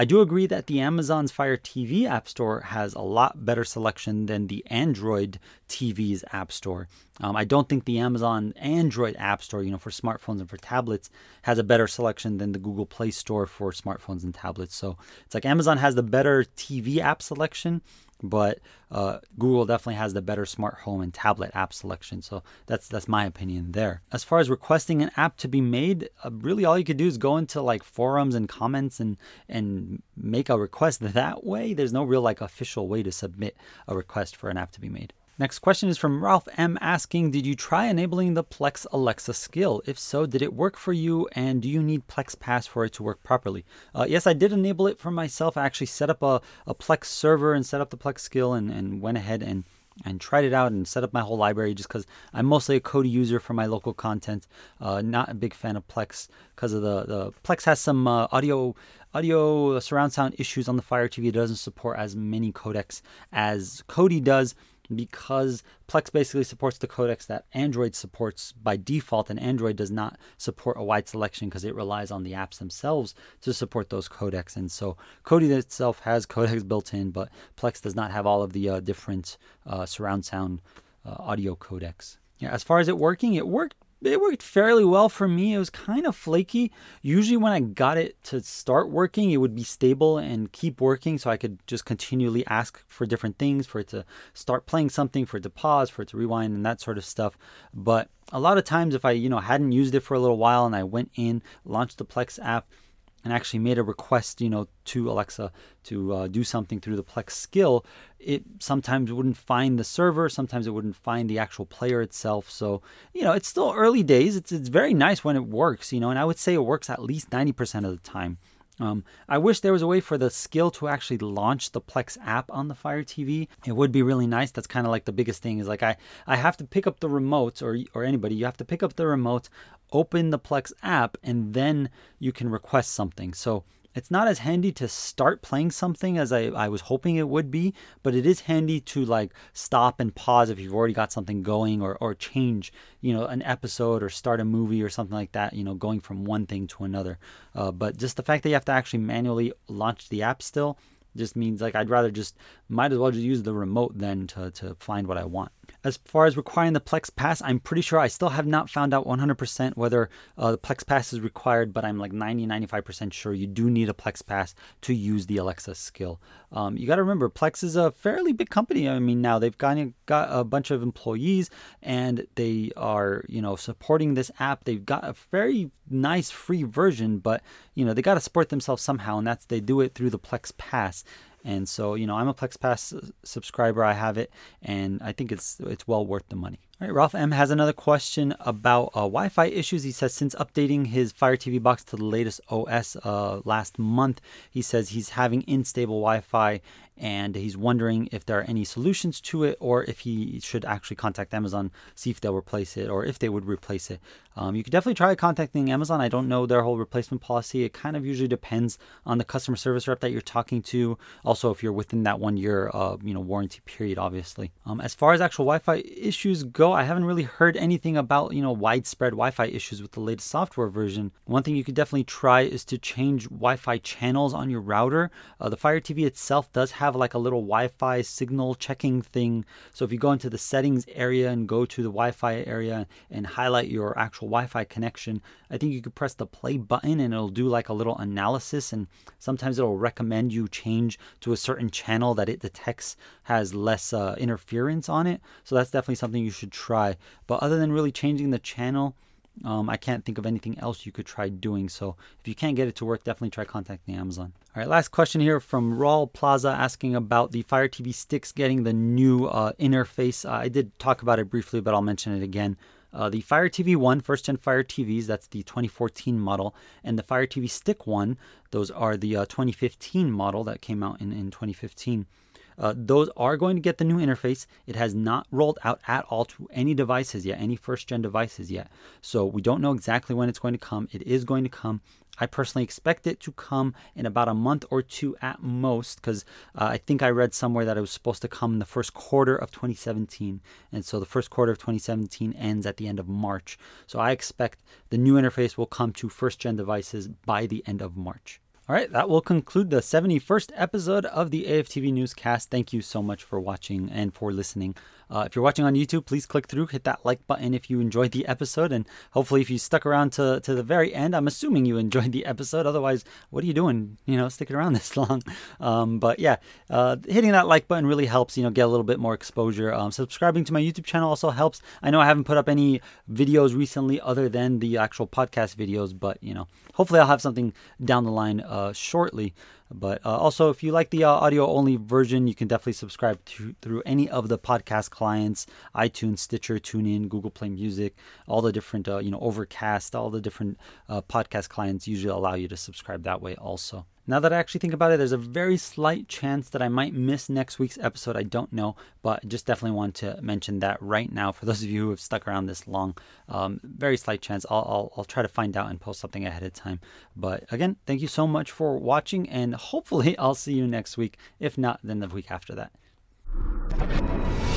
I do agree that the Amazon's Fire TV App Store has a lot better selection than the Android TV's App Store. Um, I don't think the Amazon Android App Store, you know, for smartphones and for tablets, has a better selection than the Google Play Store for smartphones and tablets. So it's like Amazon has the better TV app selection, but uh, Google definitely has the better smart home and tablet app selection. So that's that's my opinion there. As far as requesting an app to be made, uh, really all you could do is go into like forums and comments and and make a request [laughs] that way. There's no real like official way to submit a request for an app to be made. Next question is from Ralph M asking, did you try enabling the Plex Alexa skill? If so, did it work for you and do you need Plex Pass for it to work properly? Uh, yes, I did enable it for myself. I actually set up a, a Plex server and set up the Plex skill and, and went ahead and and tried it out and set up my whole library just because I'm mostly a Kodi user for my local content. Uh, not a big fan of Plex because of the, the Plex has some uh, audio audio surround sound issues on the Fire TV. It doesn't support as many codecs as Kodi does because Plex basically supports the codecs that Android supports by default, and Android does not support a wide selection because it relies on the apps themselves to support those codecs. And so Kodi itself has codecs [laughs] built in, but Plex does not have all of the uh, different uh, surround sound uh, audio codecs. Yeah, as far as it working, it worked it worked fairly well for me. It was kind of flaky. Usually, when I got it to start working, it would be stable and keep working, so I could just continually ask for different things, for it to start playing something, for it to pause, for it to rewind, and that sort of stuff. But a lot of times, if I you know hadn't used it for a little while and I went in, launched the Plex app, and actually made a request, you know, to Alexa to uh, do something through the Plex skill, it sometimes wouldn't find the server, sometimes it wouldn't find the actual player itself. So, you know, it's still early days. It's it's very nice when it works, you know, and I would say it works at least 90% of the time. Um, I wish there was a way for the skill to actually launch the Plex app on the Fire TV. It would be really nice. That's kind of like the biggest thing is like I, I have to pick up the remote or or anybody, you have to pick up the remote, open the Plex app, and then you can request something. So It's not as handy to start playing something as I, I was hoping it would be, but it is handy to like stop and pause if you've already got something going or, or change, you know, an episode or start a movie or something like that, you know, going from one thing to another. Uh, but just the fact that you have to actually manually launch the app still just means like I'd rather just might as well just use the remote then to, to find what I want. As far as requiring the Plex Pass, I'm pretty sure I still have not found out 100% whether uh, the Plex Pass is required, but I'm like 90 95% sure you do need a Plex Pass to use the Alexa skill. Um, you got to remember, Plex is a fairly big company. I mean, now they've got, got a bunch of employees and they are, you know, supporting this app. They've got a very nice free version, but, you know, they got to support themselves somehow, and that's they do it through the Plex Pass. And so, you know, I'm a Plex Pass subscriber. I have it, and I think it's it's well worth the money. All right, Ralph M has another question about uh, Wi-Fi issues. He says since updating his Fire TV box to the latest OS uh, last month, he says he's having unstable Wi-Fi and he's wondering if there are any solutions to it or if he should actually contact Amazon, see if they'll replace it or if they would replace it. Um, you could definitely try contacting Amazon. I don't know their whole replacement policy. It kind of usually depends on the customer service rep that you're talking to. Also, if you're within that one year, uh, you know, warranty period, obviously. Um, as far as actual Wi-Fi issues go, I haven't really heard anything about you know widespread Wi-Fi issues with the latest software version. One thing you could definitely try is to change Wi-Fi channels on your router. Uh, the Fire TV itself does have like a little Wi-Fi signal checking thing. So if you go into the settings area and go to the Wi-Fi area and highlight your actual Wi-Fi connection, I think you could press the play button and it'll do like a little analysis and sometimes it'll recommend you change to a certain channel that it detects has less uh, interference on it. So that's definitely something you should try. But other than really changing the channel, um, I can't think of anything else you could try doing. So if you can't get it to work, definitely try contacting Amazon. All right, last question here from Raul Plaza asking about the Fire TV sticks getting the new uh, interface. Uh, I did talk about it briefly, but I'll mention it again. Uh, the Fire TV 1, first gen Fire TVs, that's the 2014 model, and the Fire TV Stick 1, those are the uh, 2015 model that came out in, in 2015. Uh, those are going to get the new interface. It has not rolled out at all to any devices yet, any first gen devices yet. So we don't know exactly when it's going to come. It is going to come. I personally expect it to come in about a month or two at most, because uh, I think I read somewhere that it was supposed to come in the first quarter of 2017. And so the first quarter of 2017 ends at the end of March. So I expect the new interface will come to first gen devices by the end of March. All right, that will conclude the 71st episode of the AFTV Newscast. Thank you so much for watching and for listening. Uh, if you're watching on YouTube, please click through, hit that like button if you enjoyed the episode, and hopefully, if you stuck around to, to the very end, I'm assuming you enjoyed the episode. Otherwise, what are you doing? You know, sticking around [laughs] this long. Um, but yeah, uh, hitting that like button really helps. You know, get a little bit more exposure. Um, subscribing to my YouTube channel also helps. I know I haven't put up any videos recently other than the actual podcast videos, but you know, hopefully, I'll have something down the line uh, shortly. But uh, also, if you like the uh, audio only version, you can definitely subscribe to, through any of the podcast clients iTunes, Stitcher, TuneIn, Google Play Music, all the different, uh, you know, Overcast, all the different uh, podcast clients usually allow you to subscribe that way also. Now that I actually think about it, there's a very slight chance that I might miss next week's episode. I don't know, but just definitely want to mention that right now for [laughs] those of you who have stuck around this long. Um, very slight chance. I'll, I'll, I'll try to find out and post something ahead of time. But again, thank you so much for watching, and [laughs] hopefully I'll see you next week. If not, then the week after that.